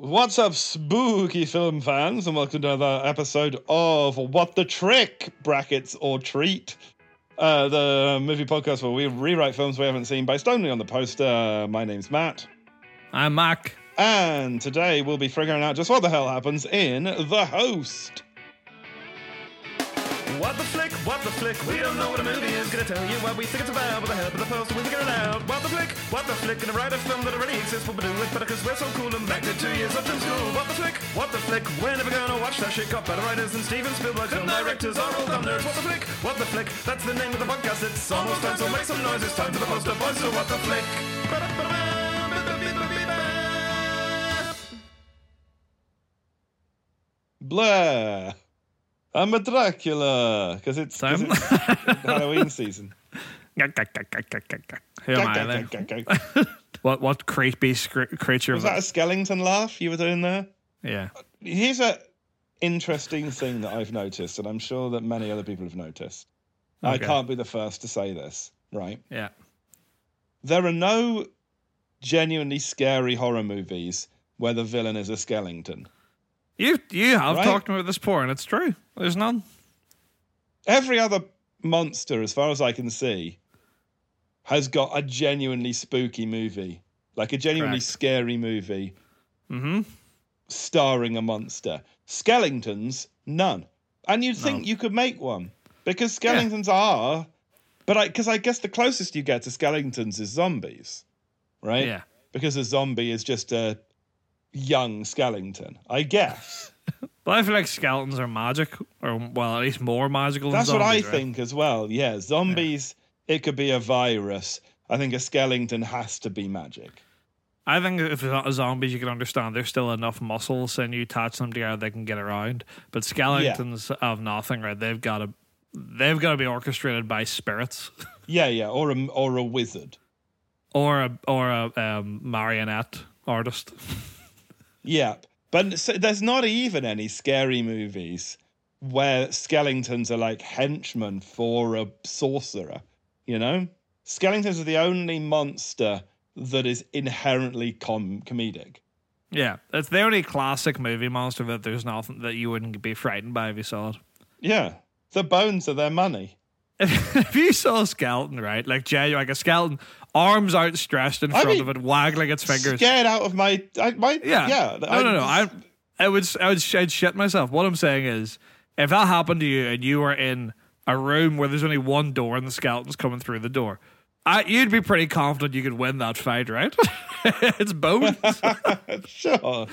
What's up, spooky film fans, and welcome to another episode of What the Trick brackets or treat, uh, the movie podcast where we rewrite films we haven't seen based only on the poster. My name's Matt, I'm Mac. and today we'll be figuring out just what the hell happens in The Host. What the flick, what the flick, we don't know what a movie is. Gonna tell you what we think it's about with the help of the poster, we figure it out. What the flick, what the flick, write a film that already exists. But we do it better cause we're so cool and back to two years of film school. What the flick, what the flick, we're never gonna watch that shit. Got better writers than Steven Spielberg, film directors are all dumb What the flick, what the flick, that's the name of the podcast. It's almost time, so make some noise, it's time for the poster boys So what the flick? Blah. I'm a Dracula because it's, it's Halloween season. Who am I then? What what creepy creature? Was that a skeleton laugh you were doing there? yeah. Here's a interesting thing that I've noticed, and I'm sure that many other people have noticed. I can't be the first to say this, right? Yeah. There are no genuinely scary horror movies where the villain is a skeleton. You you have Right. talked about this before, and it's true. There's none. Every other monster, as far as I can see, has got a genuinely spooky movie, like a genuinely Correct. scary movie Mm-hmm. starring a monster. Skeletons, none. And you'd think you could make one because skeletons are, but I because I guess the closest you get to skeletons is zombies, right? Yeah. Because a zombie is just a young skeleton, I guess. But I feel like skeletons are magic, or well, at least more magical. That's than what I right? think as well. Yeah, zombies. It could be a virus. I think a skeleton has to be magic. I think if it's not zombies, you can understand there's still enough muscles, and you attach them together, they can get around. But skeletons have nothing, right? They've got to, they've got to be orchestrated by spirits, Yeah, yeah, or a or a wizard. or a or a um, marionette artist. Yeah, but so there's not even any scary movies where skeletons are like henchmen for a sorcerer. You know, skeletons are the only monster that is inherently com- comedic. Yeah, it's the only classic movie monster that there's nothing that you wouldn't be frightened by if you saw it. Yeah, the bones are their money. If, if you saw a skeleton, right, like genuine, like a skeleton, arms outstretched in I front mean, of it, waggling its fingers. Get out of my, I, my Yeah, yeah. No, no, no. I, I would, I would, I'd shit myself. What I'm saying is, if that happened to you and you were in a room where there's only one door and the skeleton's coming through the door, I, you'd be pretty confident you could win that fight, right? it's bones. sure.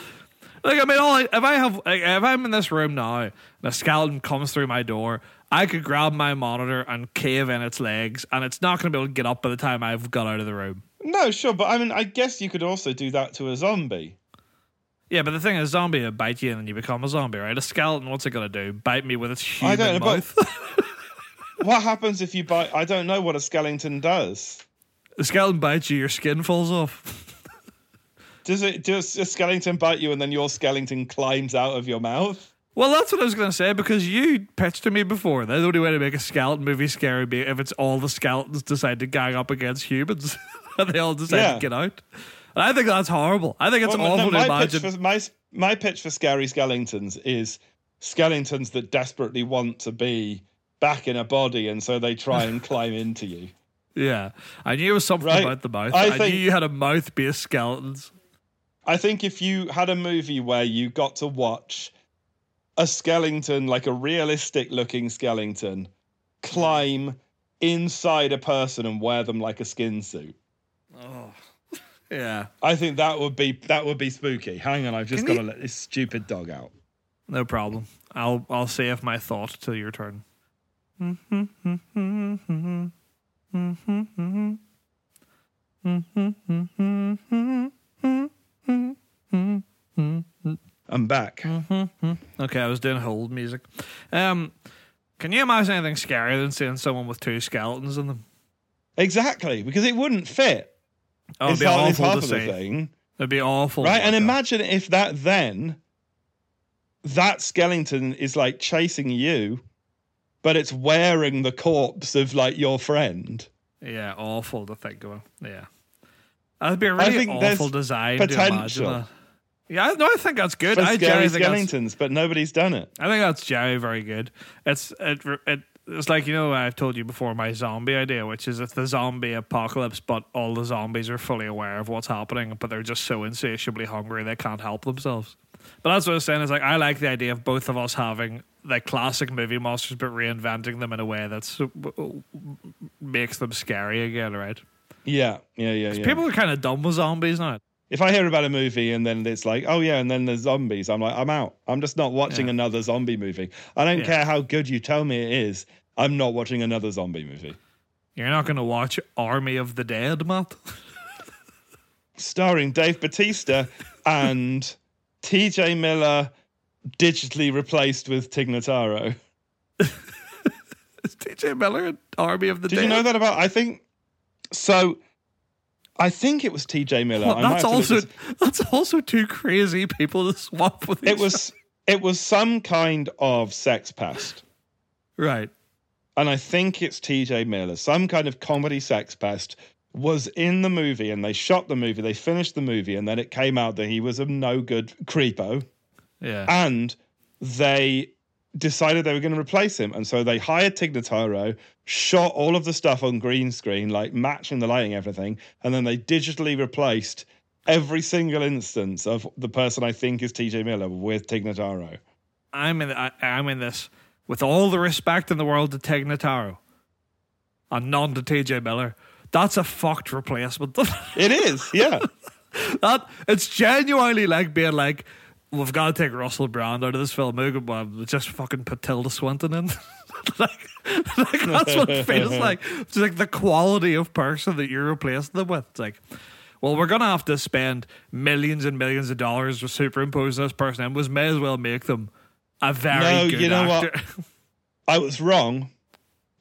Like I mean, all I, if I have, like, if I'm in this room now, and a skeleton comes through my door, I could grab my monitor and cave in its legs, and it's not going to be able to get up by the time I've got out of the room. No, sure, but I mean, I guess you could also do that to a zombie. Yeah, but the thing is, zombie will bite you and then you become a zombie, right? A skeleton, what's it going to do? Bite me with its I human don't know, mouth? What happens if you bite? I don't know what a skeleton does. A skeleton bites you, your skin falls off. Does it? Does a skeleton bite you, and then your skeleton climbs out of your mouth? Well, that's what I was going to say because you pitched to me before. That the only way to make a skeleton movie scary be if it's all the skeletons decide to gang up against humans and they all decide Yeah. to get out. And I think that's horrible. I think it's Well, no, awful to my imagine. pitch for my my pitch for scary skeletons is skeletons that desperately want to be back in a body, and so they try and climb into you. Yeah, I knew it was something Right. about the mouth. I I, think- knew you had a mouth based skeletons. I think if you had a movie where you got to watch a skeleton, like a realistic looking skeleton, climb inside a person and wear them like a skin suit. Oh. Yeah, I think that would be that would be spooky. Hang on, I've just Can got you- to let this stupid dog out. no problem. I'll I'll save my thought till your turn. I'm back. Okay, I was doing hold music. Um, can you imagine anything scarier than seeing someone with two skeletons in them? Exactly, because it wouldn't fit. Oh, it'd it's be awful to of the see. thing, It'd be awful, right? And imagine if that then that skeleton is like chasing you, but it's wearing the corpse of like your friend. Yeah, awful to think about. Yeah. That'd be a really awful design to imagine that. Yeah, no, I think that's good. I think skeletons, but nobody's done it. I think that's Jerry very good. It's it, it it's like you know I've told you before my zombie idea, which is it's the zombie apocalypse, but all the zombies are fully aware of what's happening, but they're just so insatiably hungry they can't help themselves. But that's what I was saying is like I like the idea of both of us having like classic movie monsters, but reinventing them in a way that's makes them scary again, right? Yeah, yeah, yeah, yeah. People are kind of dumb with zombies now. If I hear about a movie and then it's like, oh yeah, and then there's zombies, I'm like, I'm out. I'm just not watching Yeah. another zombie movie. I don't Yeah. care how good you tell me it is. I'm not watching another zombie movie. You're not going to watch Army of the Dead, Matt. Starring Dave Batista and TJ Miller digitally replaced with Tig Notaro. Is TJ Miller in Army of the Did Dead? Did you know that about I think so I think it was TJ Miller. Well, that's have to look also that's also two crazy people to swap with. it was it was some kind of sex pest. right. and I think it's TJ Miller, some kind of comedy sex pest, was in the movie and they shot the movie, they finished the movie, and then it came out that he was a no good creepo, Yeah. and they decided they were going to replace him. And so they hired Tig Notaro, shot all of the stuff on green screen, like matching the lighting, everything, and then they digitally replaced every single instance of the person I think is TJ Miller with Tig Notaro. I'm in. I, I'm in this with all the respect in the world to Tig Notaro and none to TJ Miller. That's a fucked replacement. It is, yeah. that it's genuinely like being like, we've got to take Russell Brand out of this film. We'll um, just fucking put Tilda Swinton in. like, like that's what it feels like. It's like the quality of person that you're replacing them with. It's like, well, we're gonna have to spend millions and millions of dollars to superimpose this person, and we may as well make them a very No, good you know what? actor. I was wrong.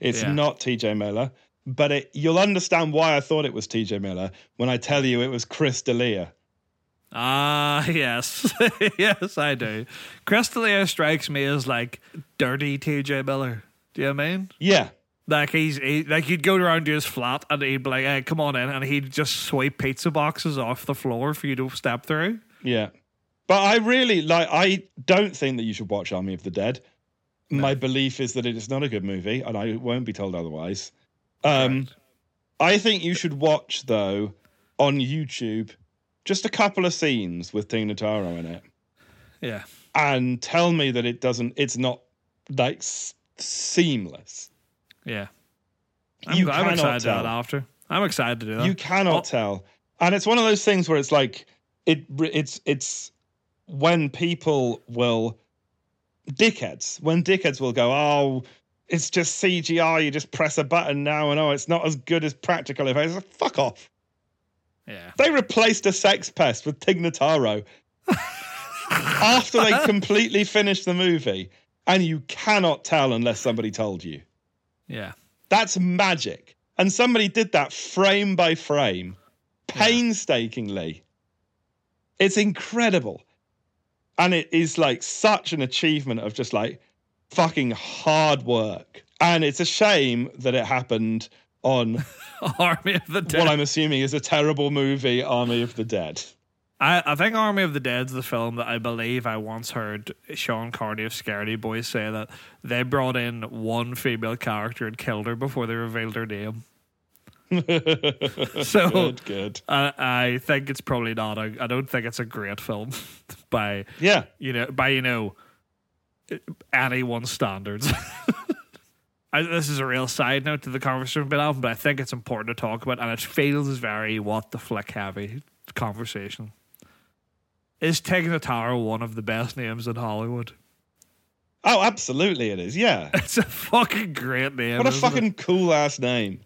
It's Yeah. not TJ Miller, but it, you'll understand why I thought it was TJ Miller when I tell you it was Chris D'Elia. Ah, yes, yes, I do. Chris D'Elia strikes me as like dirty TJ Miller. Do you know what I mean? Yeah, Like he's he, like you'd go around to his flat and he'd be like, "Hey, come on in," and he'd just swipe pizza boxes off the floor for you to step through. yeah. But I really like. I don't think that you should watch Army of the Dead. My belief is that it is not a good movie, and I won't be told otherwise. Um, I think you should watch though on YouTube just a couple of scenes with Tina Notaro in it. Yeah, and tell me that it doesn't it's not like s- seamless yeah. I'm, I'm cannot excited to do tell. that after. I'm excited to do that. you cannot Oh. tell and it's one of those things where it's like it it's it's when people will dickheads when dickheads will go oh it's just cgi you just press a button now and oh it's not as good as practical effects Like, fuck off yeah, they replaced a sex pest with Tig Notaro after they completely finished the movie and you cannot tell unless somebody told you yeah, That's magic. And somebody did that frame by frame, painstakingly. It's incredible. And it is like such an achievement of just like fucking hard work. And it's a shame that it happened on Army of the Dead. what I'm assuming is a terrible movie, Army of the Dead. I, I think Army of the Dead's the film that I believe I once heard Sean Carney of Scaredy Boys say that they brought in one female character and killed her before they revealed her name. so Good, good. I, I think it's probably not a. I don't think it's a great film by Yeah. you know by you know anyone's standards. I, this is a real side note to the conversation bit album, but I think it's important to talk about, and it feels very what the flick heavy conversation. Is Tig Notaro one of the best names in Hollywood? Oh, absolutely it is. Yeah. It's a fucking great name. What a it? fucking cool ass name.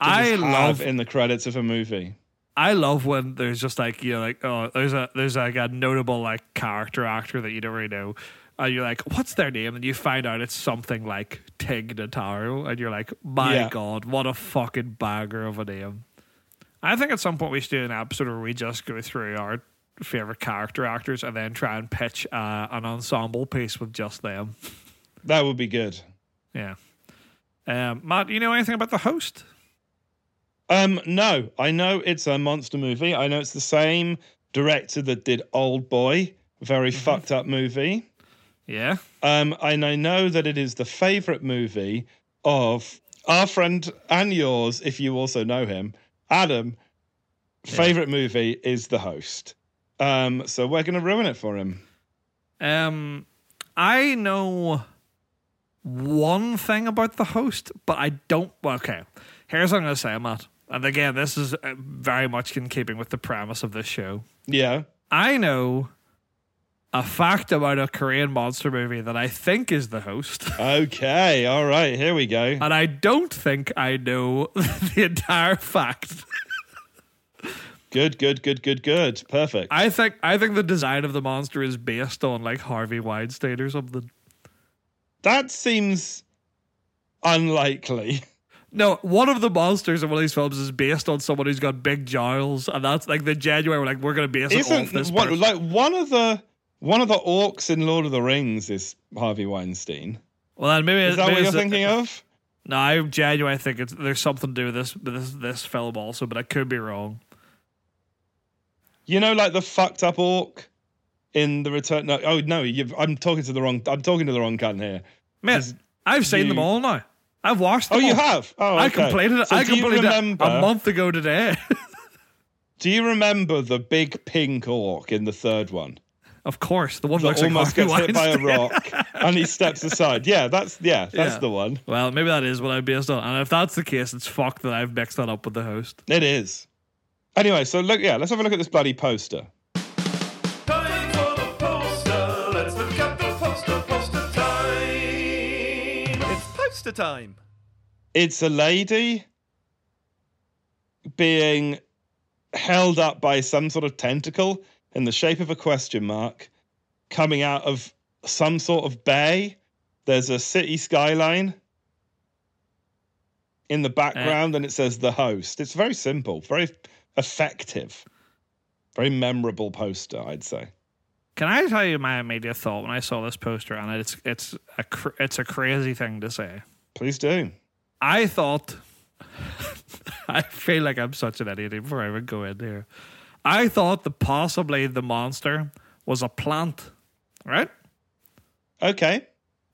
I love in the credits of a movie. I love when there's just like you know, like oh, there's a there's like a notable like character actor that you don't really know, and you're like, what's their name? And you find out it's something like Tig Notaro, and you're like, my Yeah. god, what a fucking bagger of a name. I think at some point we should do an episode where we just go through our favorite character actors and then try and pitch uh, an ensemble piece with just them. That would be good. Yeah. Um, Matt, do you know anything about the host? Um, no, I know it's a monster movie. I know it's the same director that did Old Boy, very fucked up movie. Yeah. Um, and I know that it is the favorite movie of our friend and yours, if you also know him, Adam. Favorite movie is The Host. Um, so we're going to ruin it for him. Um, I know one thing about the host, but I don't. Okay, here's what I'm going to say, Matt. And again, this is uh, very much in keeping with the premise of this show. Yeah. I know a fact about a Korean monster movie that I think is the host, Okay. All right. Here we go. and I don't think I know the entire fact. Good, good, good, good, good. Perfect. I think I think the design of the monster is based on like Harvey Weinstein or something. That seems unlikely. No, one of the monsters in one of these films is based on someone who's got big jowls, and that's like the genuine. We're like, we're gonna base it off Isn't this. one, person. like one of the one of the orcs in Lord of the Rings is Harvey Weinstein? well, then maybe Is that maybe what you're thinking of? No, I genuinely think it's there's something to do with this with this this film also, but I could be wrong. You know, like the fucked up orc in the Return. No, oh no, you've, I'm talking to the wrong. I'm talking to the wrong cunt here. Man, I've seen you- them all now. I've watched Oh, them. you all. have. Oh, I completed it. So I completed it remember? a month ago today. Do you remember the big pink orc in the third one? Of course, the one That looks almost Harvey gets hit by a rock and he steps aside. Yeah, that's yeah, that's Yeah. the one. Well, maybe that is what I based on, and if that's the case, it's fucked that I've mixed that up with the host. It is. Anyway, so look, yeah, let's have a look at this bloody poster. Time for the poster. Let's look at the poster. Poster time. It's poster time. It's a lady being held up by some sort of tentacle in the shape of a question mark coming out of some sort of bay. There's a city skyline in the background and it says the host. It's very simple, very effective, very memorable poster, I'd say. Can I tell you my immediate thought when I saw this poster on it? It's it's a cr- it's a crazy thing to say. Please do. I thought I feel like I'm such an idiot before I even go in here. I thought that possibly the monster was a plant, right? Okay.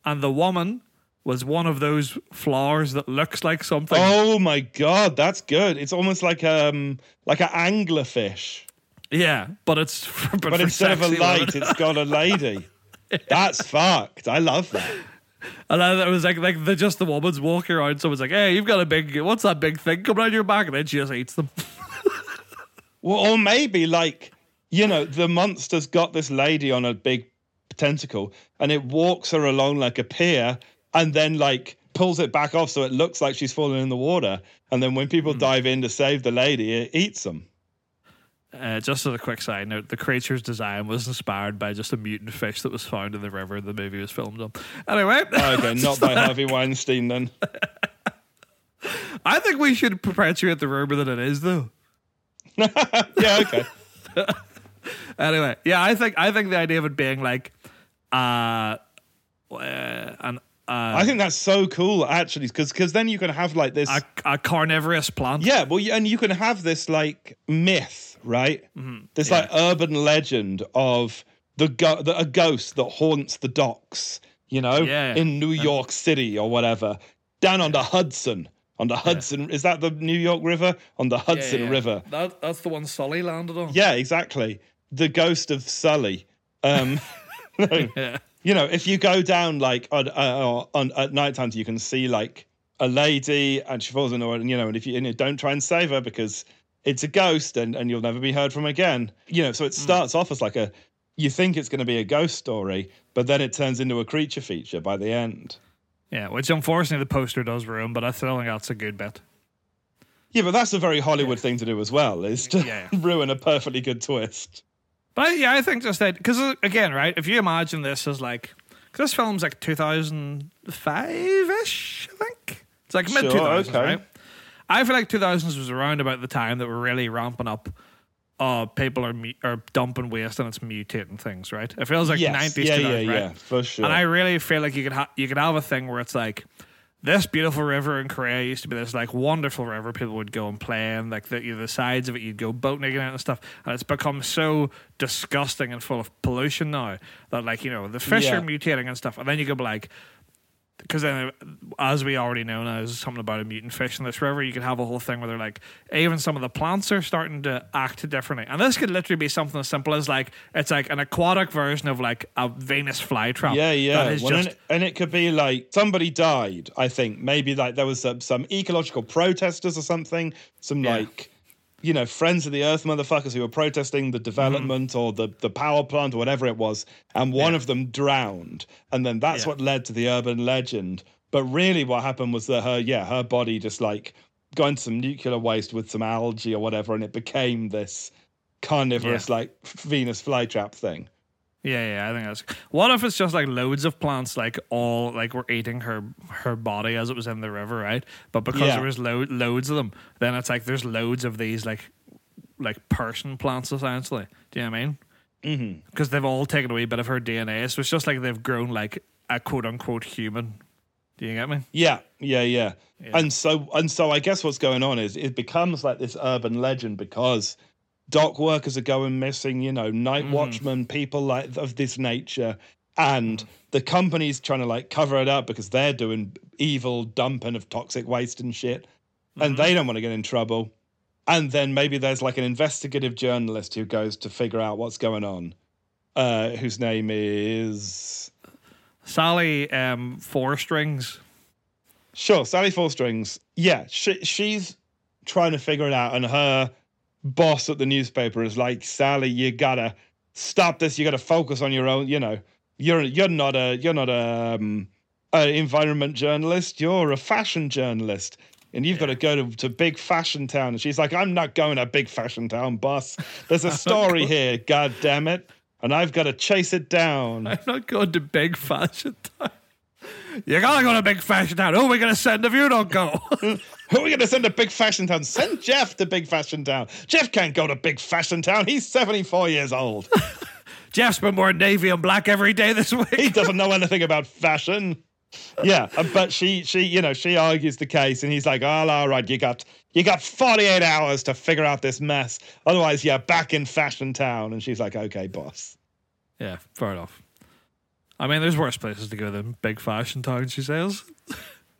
And the woman was one of those flowers that looks like something. Oh my god, that's good. It's almost like um like an anglerfish. Yeah, but it's but, But for instead of a light, women. it's got a lady. That's fucked. I love that. and then it was like like the just the woman's walking around. Someone's like, "Hey, you've got a big what's that big thing coming out your back?" And then she just eats them. Well, or maybe like, you know, the monster's got this lady on a big tentacle and it walks her along like a pier and then like pulls it back off so it looks like she's falling in the water. And then when people dive in to save the lady, it eats them. Uh, just as a quick side note, the creature's design was inspired by just a mutant fish that was found in the river the movie was filmed on. Anyway, Okay, not by Harvey Weinstein then. I think we should perpetuate the rumor that it is, though. Yeah, okay. Anyway, yeah, I think I think the idea of it being like, uh, uh an I think that's so cool actually, because because then you can have like this. a, a carnivorous plant. Yeah, well, and you can have this like myth, right? This like urban legend of the, go- the a ghost that haunts the docks, you know, Yeah. in New York City or whatever, down on the Hudson. On the Hudson, is that the New York River? On the Hudson yeah. River. That that's the one Sully landed on. Yeah, exactly. The ghost of Sully. Um, Yeah. you know, if you go down like on, uh, on at night times, you can see like a lady and she falls in the water, and you know, and if you, and you don't try and save her because it's a ghost and, and you'll never be heard from again. You know, so it starts off as like a you think it's going to be a ghost story, but then it turns into a creature feature by the end. Yeah, which unfortunately the poster does ruin, but I still think that's a good bit. Yeah, but that's a very Hollywood thing to do as well, is to Yeah. ruin a perfectly good twist. But yeah, I think just that because uh, again, right? If you imagine this as like, because this film's like 2005 ish, I think it's like mid 2000s, sure, okay. right? I feel like 2000s was around about the time that we're really ramping up. Uh, people are mu- are dumping waste and it's mutating things, right? It feels like Yes, 90s, yeah, 2000s, yeah, right? yeah, for sure. And I really feel like you could ha- you could have a thing where it's like this beautiful river in Korea used to be this like wonderful river people would go and play in. Like the, you know, the sides of it, you'd go boating in it and stuff. And it's become so disgusting and full of pollution now that like you know the fish Yeah. are mutating and stuff. And then you go like. Because then, as we already know now, there's something about a mutant fish in this river. You could have a whole thing where they're like, even some of the plants are starting to act differently. And this could literally be something as simple as like, it's like an aquatic version of like a Venus flytrap. Yeah, yeah. Well, just and, it, and it could be like somebody died. I think maybe like there was some, some ecological protesters or something. Some Yeah. like, you know, friends of the earth motherfuckers who were protesting the development Mm-hmm. or the the power plant or whatever it was, and one of them drowned, and then that's Yeah. what led to the urban legend. But really, what happened was that her, yeah, her body just like got into some nuclear waste with some algae or whatever, and it became this carnivorous like Venus flytrap thing. Yeah, yeah, I think that's. What if it's just like loads of plants, like all like were eating her her body as it was in the river, right? But because Yeah. there was lo- loads of them, then it's like there's loads of these like like person plants essentially. Do you know what I mean? Mm-hmm. Because they've all taken away a wee bit of her DNA, so it's just like they've grown like a quote unquote human. Do you get me? Yeah, yeah, yeah, Yeah. And so and so I guess what's going on is it becomes like this urban legend because dock workers are going missing, you know, night watchmen, people like of this nature. And the company's trying to like cover it up because they're doing evil dumping of toxic waste and shit. And they don't want to get in trouble. And then maybe there's like an investigative journalist who goes to figure out what's going on. Uh, whose name is Sally um, Four Strings. Sure, Sally Four Strings. Yeah, she, she's trying to figure it out, and her boss at the newspaper is like, "Sally, you gotta stop this. You gotta focus on your own. You know, you're you're not a you're not a, um, a environment journalist. You're a fashion journalist." And you've got to go to, to big fashion town. And she's like, I'm not going to big fashion town, boss. There's a story here, god damn it. And I've got to chase it down. I'm not going to big fashion town. You gotta go to big fashion town. Who are we gonna send if you don't go? Who are we going to send to Big Fashion Town? Send Jeff to Big Fashion Town. Jeff can't go to Big Fashion Town. He's 74 years old. Jeff's been wearing navy and black every day this week. He doesn't know anything about fashion. Yeah, uh, but she, she, you know, she argues the case, and he's like, "Oh, all right, you got, you got 48 hours to figure out this mess. Otherwise, you're back in Fashion Town." And she's like, "Okay, boss." Yeah, fair enough. I mean, there's worse places to go than big fashion town, she says.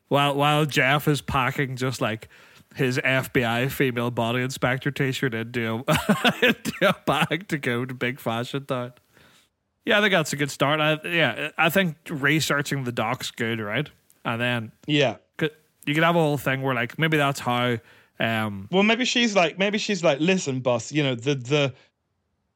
while while Jeff is packing just like his FBI female body inspector t-shirt into a, into a bag to go to big fashion town. Yeah, I think that's a good start. I, yeah, I think researching the doc's good, right? And then Yeah. you could have a whole thing where like maybe that's how um Well, maybe she's like, maybe she's like, listen, boss, you know, the the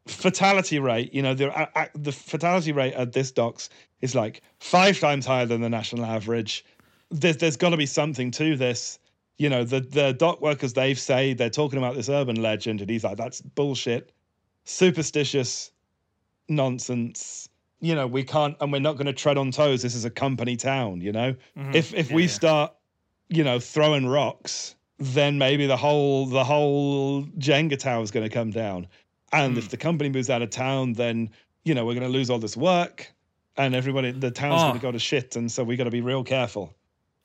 fatality rate, you know, the uh, uh, the fatality rate at this docks is like five times higher than the national average. There's there's got to be something to this. You know, the the dock workers they've say they're talking about this urban legend, and he's like, that's bullshit, superstitious nonsense. You know, we can't, and we're not going to tread on toes. This is a company town. You know, mm-hmm. if if Yeah, we yeah. start, you know, throwing rocks, then maybe the whole the whole Jenga tower is going to come down. And if mm. the company moves out of town, then you know we're going to lose all this work, and everybody the town's ah. Oh. going to go to shit. And so we got to be real careful.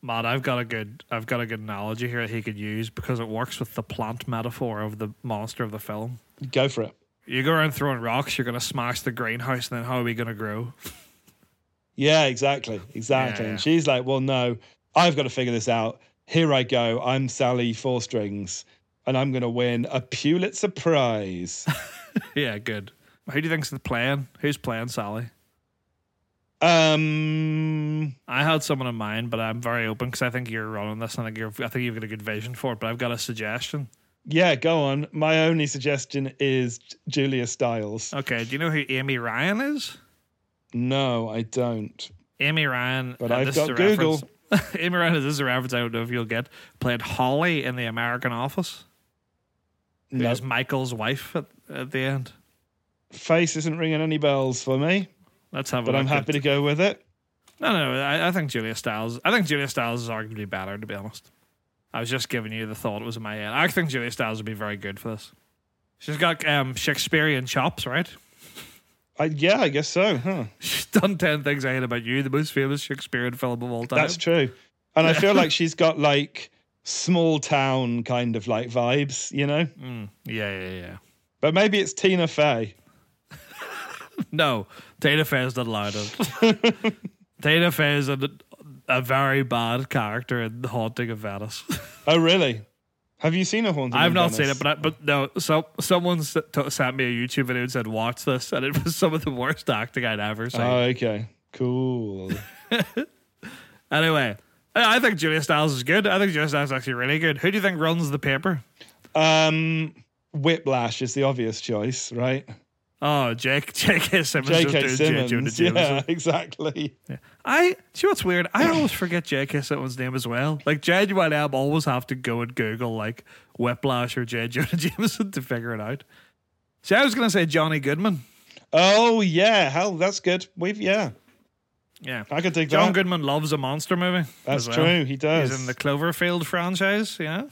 Man, I've got a good I've got a good analogy here that he could use because it works with the plant metaphor of the monster of the film. Go for it. You go around throwing rocks, you're gonna smash the greenhouse, and then how are we gonna grow? Yeah, exactly, exactly. Yeah, And she's like, "Well, no, I've got to figure this out. Here I go. I'm Sally Four Strings, and I'm going to win a Pulitzer Prize." yeah, good. Who do you think's the playing? Who's playing Sally? Um, I had someone in mind, but I'm very open because I think you're running this. And I think you're, I think you've got a good vision for it. But I've got a suggestion. yeah, go on. My only suggestion is Julia Stiles. Okay, do you know who Amy Ryan is? No, I don't. Amy Ryan. But uh, I've got Google. Amy Ryan. is This is a reference I don't know if you'll get. Played Holly in the American Office. Who No. is Michael's wife at, at the end. Face isn't ringing any bells for me, Let's have a but I'm at- happy to go with it. No, no, I, I think Julia Stiles. I think Julia Stiles is arguably better, to be honest. I was just giving you the thought it was in my head. I think Julia Stiles would be very good for this. She's got um, Shakespearean chops, right? I, yeah, I guess so. Huh? She's done 10 Things I Hate About You, the most famous Shakespearean film of all time. That's true. And I feel like she's got like small town kind of like vibes, you know? Mm, yeah, yeah, yeah. But maybe it's Tina Fey. No, Tina Fey's not allowed it. Tina Fey is a, a very bad character in The Haunting of Venice. Oh, really? Have you seen a haunting? I've not Venice? seen it, but I, but no. So someone sent me a YouTube video and said, "Watch this," and it was some of the worst acting I'd ever seen. Oh, okay. Cool. anyway, I I think Julia Stiles is good. I think Julia Stiles is actually really good. Who do you think runs the paper? Um, Whiplash is the obvious choice, right? Oh, Jake J.K. Simmons. just J.K. doing Simmons. Jameson. Yeah, exactly. I see what's weird. I always forget J.K. Simmons' name as well. Like genuinely, I always have to go and Google like Whiplash or J. Jonah Jameson to figure it out. See, I was gonna say Johnny Goodman. Oh yeah, hell, that's good. We've yeah, Yeah, I could dig John that. Goodman loves a monster movie. That's well. true. He does. He's in the Cloverfield franchise. Yeah.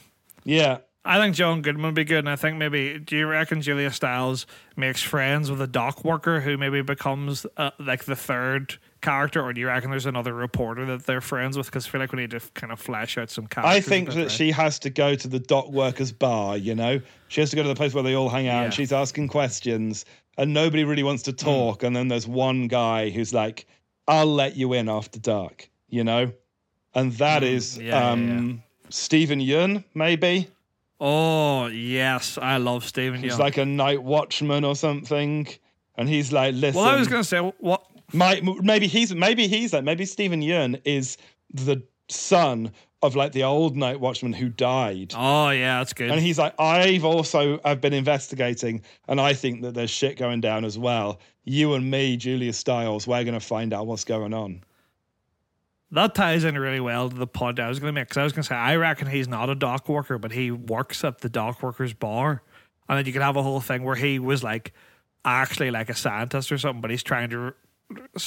yeah, I think John Goodman would be good, and I think maybe. Do you reckon Julia Stiles makes friends with a dock worker who maybe becomes uh, like the third character, or do you reckon there's another reporter that they're friends with? Because I feel like we need to kind of flesh out some characters. I think that right? she has to go to the dock workers bar. You know, she has to go to the place where they all hang out, and she's asking questions, and nobody really wants to talk. And then there's one guy who's like, "I'll let you in after dark," you know, and that is yeah, yeah, um, Stephen Yeun, maybe. Oh yes, I love Stephen He's Young. like a night watchman or something, and he's like, "Listen." well, I was gonna say what. Might maybe he's maybe he's like maybe Stephen Yeun is the son of like the old night watchman who died. Oh yeah, that's good. And he's like, I've also I've been investigating, and I think that there's shit going down as well. You and me, Julia Stiles, we're gonna find out what's going on. That ties in really well to the point I was gonna make. Because I was gonna say I reckon he's not a dock worker, but he works at the dock workers bar, and then you could have a whole thing where he was like actually like a scientist or something, but he's trying to. re-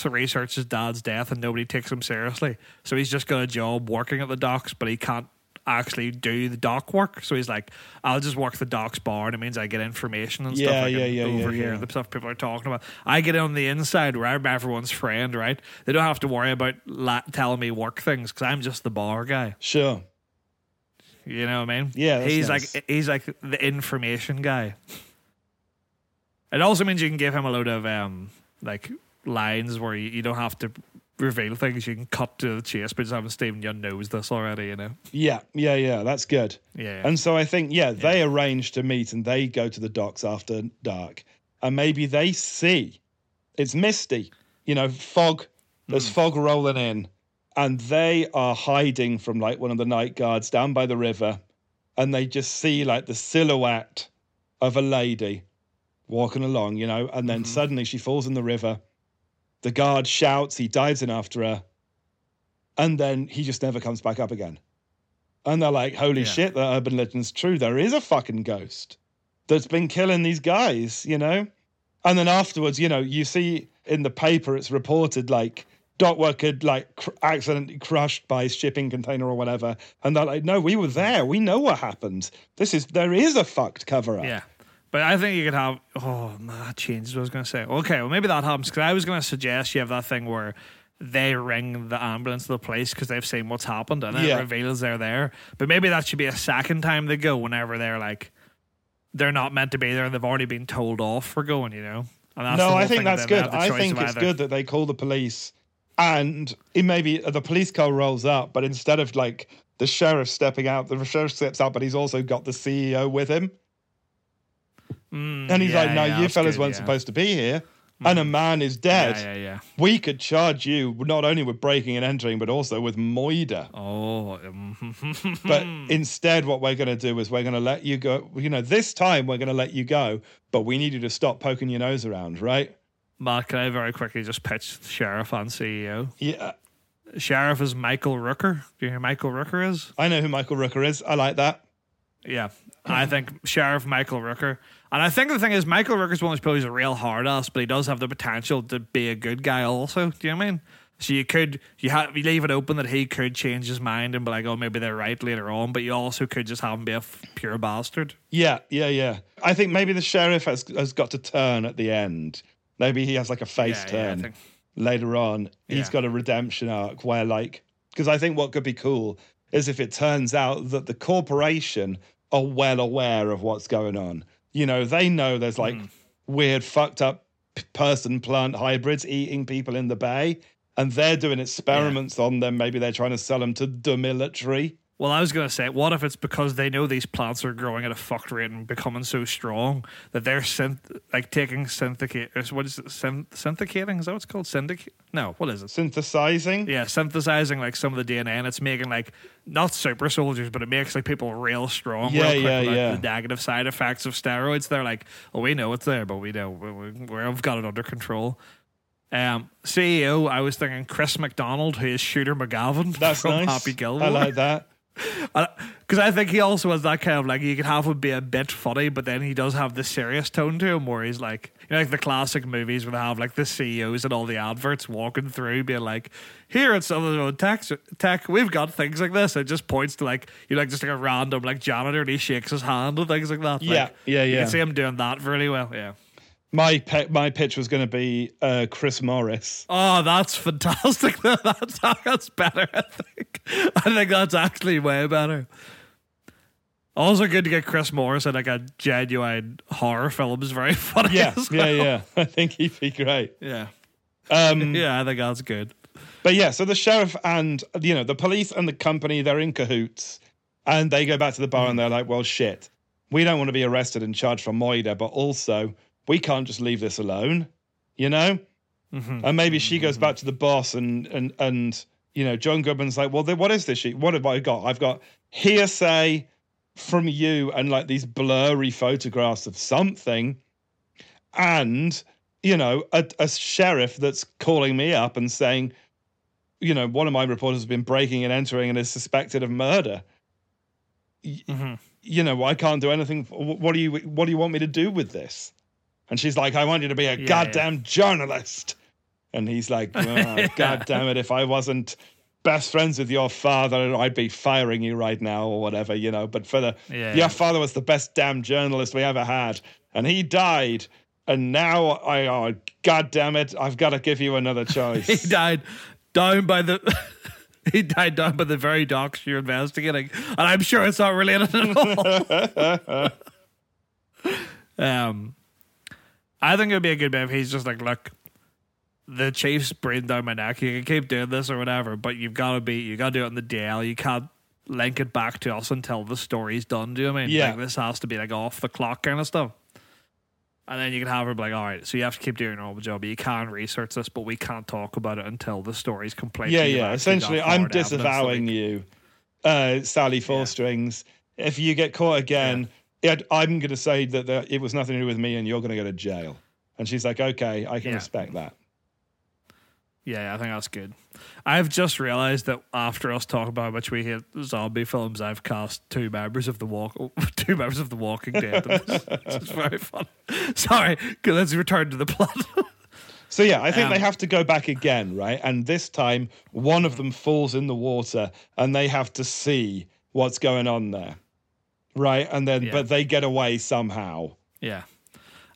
research his dad's death and nobody takes him seriously. So he's just got a job working at the docks, but he can't actually do the dock work. So he's like, I'll just work the docks bar and it means I get information and Yeah, stuff. I yeah, yeah, yeah, overhear yeah. the stuff people are talking about. I get on the inside where I'm everyone's friend, right? They don't have to worry about la- telling me work things because I'm just the bar guy. Sure. You know what I mean? Yeah, he's nice. like he's like the information guy. It also means you can give him a load of um like lines where you, you don't have to reveal things. You can cut to the chase, but just having Stephen Yeun knows this already. You know? Yeah, yeah, yeah. That's good. Yeah. And so I think, yeah, they arrange to meet and they go to the docks after dark. And maybe they see it's misty, you know, fog, there's hmm. fog rolling in. And they are hiding from like one of the night guards down by the river. And they just see like the silhouette of a lady walking along, you know, and then mm-hmm. suddenly she falls in the river. The guard shouts, he dives in after her. And then he just never comes back up again. And they're like, holy Yeah. shit, that urban legend's true. There is a fucking ghost that's been killing these guys, you know? And then afterwards, you know, you see in the paper, it's reported like dock worker like cr- accidentally crushed by shipping container or whatever. And they're like, no, we were there. We know what happened. This is, there is a fucked cover up. Yeah. But I think you could have. Oh, no, that changes what I was going to say. Okay, well, maybe that happens because I was going to suggest you have that thing where they ring the ambulance to the police because they've seen what's happened and Yeah. it reveals they're there. But maybe that should be a second time they go whenever they're like, they're not meant to be there and they've already been told off for going, you know? And that's no, I think that's good. I think it's either- good that they call the police and it maybe the police car rolls up, but instead of like the sheriff stepping out, the sheriff steps out, but he's also got the CEO with him. Mm, And he's yeah, like, no, yeah, you fellas good, weren't yeah. supposed to be here. And a man is dead. Yeah, yeah, yeah. We could charge you not only with breaking and entering, but also with moider. Oh, mm, But instead, what we're going to do is we're going to let you go. You know, this time we're going to let you go, but we need you to stop poking your nose around, right? Mark, can I very quickly just pitch the sheriff and CEO? Yeah, Sheriff is Michael Rooker. Do you know who Michael Rooker is? I know who Michael Rooker is. I like that. Yeah, I think Sheriff Michael Rooker, and I think the thing is Michael Rooker's one of those people who's a real hard ass, but he does have the potential to be a good guy also. Do you know what I mean? So you could you have you leave it open that he could change his mind and be like, oh, maybe they're right later on, but you also could just have him be a f- pure bastard. Yeah, yeah, yeah. I think maybe the sheriff has has got to turn at the end. Maybe he has like a face Yeah, yeah, turn think- later on. He's got a redemption arc where like Because I think what could be cool is if it turns out that the corporation are well aware of what's going on. You know, they know there's like hmm. weird, fucked up person plant hybrids eating people in the bay, and they're doing experiments on them. Maybe they're trying to sell them to the military. Well, I was going to say, what if it's because they know these plants are growing at a fucked rate and becoming so strong that they're synth- like taking synthic what is it synth- synthicating? Is that what it's called? Syndic? No, what is it? Synthesizing? Yeah, synthesizing like some of the DNA and it's making like not super soldiers, but it makes like people real strong. Yeah, real yeah, yeah. The negative side effects of steroids. They're like, oh, we know it's there, but we know we, we, we've got it under control. Um, CEO, I was thinking Chris McDonald, who is Shooter McGavin That's from nice. Happy Gilmore. I like that. Because I think he also has that kind of like you can have him be a bit funny, but then he does have the serious tone to him where he's like, you know, like the classic movies where they have like the CEOs and all the adverts walking through, being like, "Here at Sutherland Tech, Tech, we've got things like this." It just points to like you know, like just like a random like janitor, and he shakes his hand and things like that. Yeah, Like, yeah, You can see him doing that really well. Yeah. My pe- my pitch was going to be uh, Chris Morris. Oh, that's fantastic. that's that's better. I think. I think that's actually way better. Also, good to get Chris Morris in like a genuine horror film is very funny. Yeah, as yeah, well. yeah. I think he'd be great. yeah, Um, yeah. I think that's good. But yeah, so the sheriff and you know the police and the company they're in cahoots, and they go back to the bar and they're like, "Well, shit, we don't want to be arrested and charged for murder, but also we can't just leave this alone, you know." And maybe she goes back to the boss and and and you know John Goodman's like, "Well, then what is this? She, what have I got? I've got hearsay from you and like these blurry photographs of something, and." You know, a, a sheriff that's calling me up and saying, you know, one of my reporters has been breaking and entering and is suspected of murder. Mhm. You know, I can't do anything. What do you What do you want me to do with this? And she's like, I want you to be a Yeah, goddamn journalist. And he's like, oh, God damn it! If I wasn't best friends with your father, I'd be firing you right now or whatever, you know. But for the Yeah. your father was the best damn journalist we ever had, and he died. And now I, oh, God damn it! I've got to give you another choice. He died down by the. He died down by the very docks you're investigating, and I'm sure it's not related at all. um, I think it'd be a good bit if he's just like, look, the Chiefs breathing down my neck. You can keep doing this or whatever, but you've got to be, you got to do it in the DL. You can't link it back to us until the story's done. Do you know I mean? Yeah. Like, this has to be like off the clock kind of stuff. And then you can have her be like, all right, so you have to keep doing your normal job. You can research this, but we can't talk about it until the story's complete. yeah, yeah. Essentially, I'm disavowing like- you, uh, Sally Four Strings. If you get caught again, I'm going to say that the, it was nothing to do with me, and you're going to go to jail. And she's like, okay, I can Yeah. respect that. Yeah, I think that's good. I've just realized that after us talking about how much we hate zombie films, I've cast two members of the walk, two members of the Walking Dead. It's very fun. Sorry, let's return to the plot. So yeah, I think Um, they have to go back again, right? And this time, one of them falls in the water, and they have to see what's going on there, right? And then, Yeah. but they get away somehow. yeah,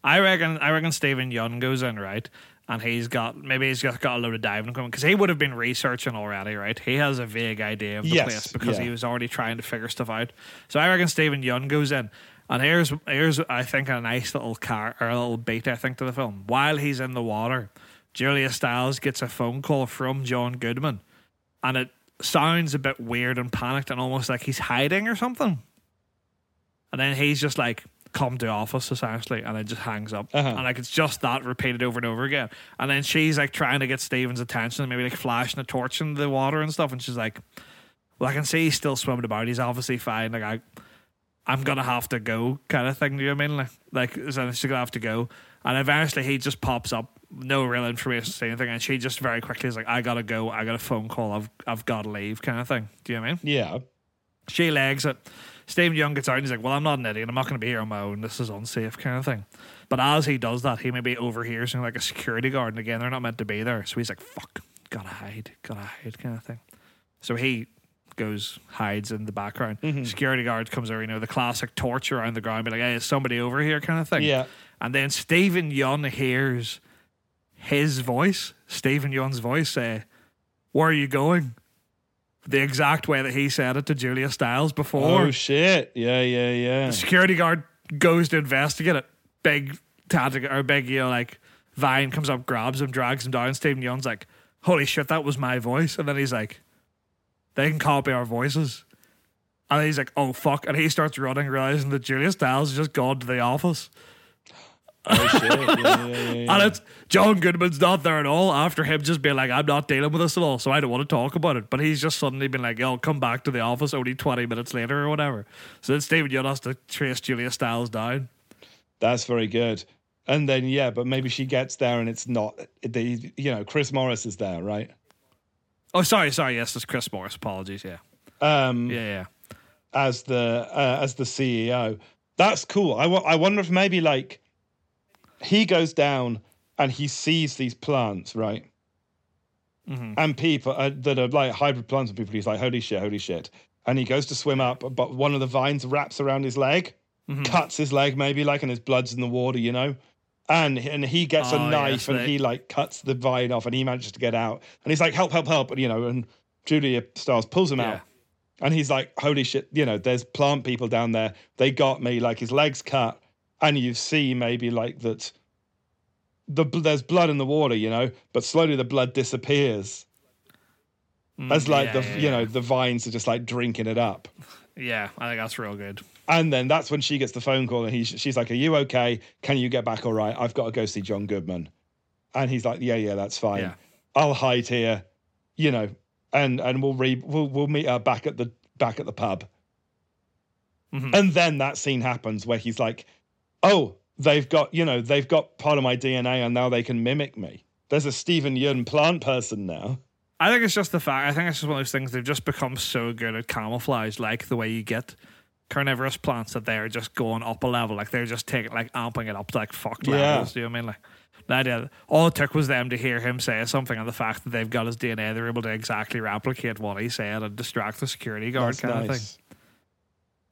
I reckon. I reckon Stephen Yeun goes in right, and he's got maybe he's got, got a load of diving equipment because he would have been researching already, right? He has a vague idea of the Yes, place because yeah. he was already trying to figure stuff out. So I reckon Stephen Yeun goes in. And here's here's I think a nice little car or a little beat I think to the film. While he's in the water, Julia Stiles gets a phone call from John Goodman, and it sounds a bit weird and panicked and almost like he's hiding or something. And then he's just like, "Come to office," essentially, and then just hangs up. Uh-huh. And like it's just that repeated over and over again. And then she's like trying to get Steven's attention, maybe like flashing a torch in the water and stuff. And she's like, "Well, I can see he's still swimming about. He's obviously fine. Like I." I'm gonna have to go, kind of thing. Do you know what I mean? Like, like so she's gonna have to go, and eventually he just pops up, no real information, to say anything, and she just very quickly is like, "I gotta go. I got a phone call. I've I've got to leave," kind of thing. Do you know what I mean? Yeah, She legs it. Stephen Yeun gets out and he's like, Well, I'm not an idiot. I'm not going to be here on my own. This is unsafe, kind of thing. But as he does that, he maybe overhears like a security guard. And again, they're not meant to be there. So he's like, Fuck, gotta hide, gotta hide, kind of thing. So he goes, hides in the background. Mm-hmm. Security guard comes over, you know, the classic torch around the ground, be like, Hey, is somebody over here, kind of thing. yeah. And then Stephen Yeun hears his voice, Stephen Yeun's voice, say, Where are you going? The exact way that he said it to Julia Stiles before. Oh shit! Yeah, yeah, yeah. The security guard goes to investigate it. Big tactic or big, you know, like Vine comes up, grabs him, drags him down. Stephen Yeun's like, "Holy shit, that was my voice!" And then he's like, "They can copy our voices." And he's like, "Oh fuck!" And he starts running, realizing that Julia Stiles has just gone to the office. Oh shit! Yeah, yeah, yeah. And it's John Goodman's not there at all after him just being like, I'm not dealing with this at all, so I don't want to talk about it. But he's just suddenly been like, I'll come back to the office only 20 minutes later or whatever. So then Stephen Yeun has to trace Julia Stiles down. That's very good. And then yeah, but maybe she gets there and it's not the you know Chris Morris is there, right? Oh, sorry, sorry. Yes, it's Chris Morris. Apologies. Yeah. Um, Yeah, yeah. as the uh, as the CEO. That's cool. I I wonder if maybe like he goes down and he sees these plants, right? And people uh, that are like hybrid plants and people, he's like, holy shit, holy shit. And he goes to swim up, but one of the vines wraps around his leg, cuts his leg maybe, like, and his blood's in the water, you know? And, and he gets Oh, a knife and he like cuts the vine off and he manages to get out. And he's like, help, help, help. And, you know, and Julia Stiles pulls him Yeah. out. And he's like, holy shit, you know, there's plant people down there. They got me. Like his legs cut. And you see maybe like that the there's blood in the water, you know, but slowly the blood disappears. As like Mm, yeah, the yeah, you yeah. know, the vines are just like drinking it up. Yeah, I think that's real good. And then that's when she gets the phone call and he, she's like, Are you okay? Can you get back all right? I've got to go see John Goodman. And he's like, Yeah, yeah, that's fine. I'll hide here, you know, and and we'll re we'll we'll meet her back at the back at the pub. Mhm. And then that scene happens where he's like, Oh, they've got, you know, they've got part of my DNA and now they can mimic me. There's a Stephen Yeun plant person now. I think it's just the fact. I think it's just one of those things. They've just become so good at camouflage, like the way you get carnivorous plants that they're just going up a level. Like they're just taking, like amping it up to like fucked Yeah. levels. Do you know what I mean? Like the idea. All it took was them to hear him say something, and the fact that they've got his DNA, they're able to exactly replicate what he said and distract the security guard That's kind of thing.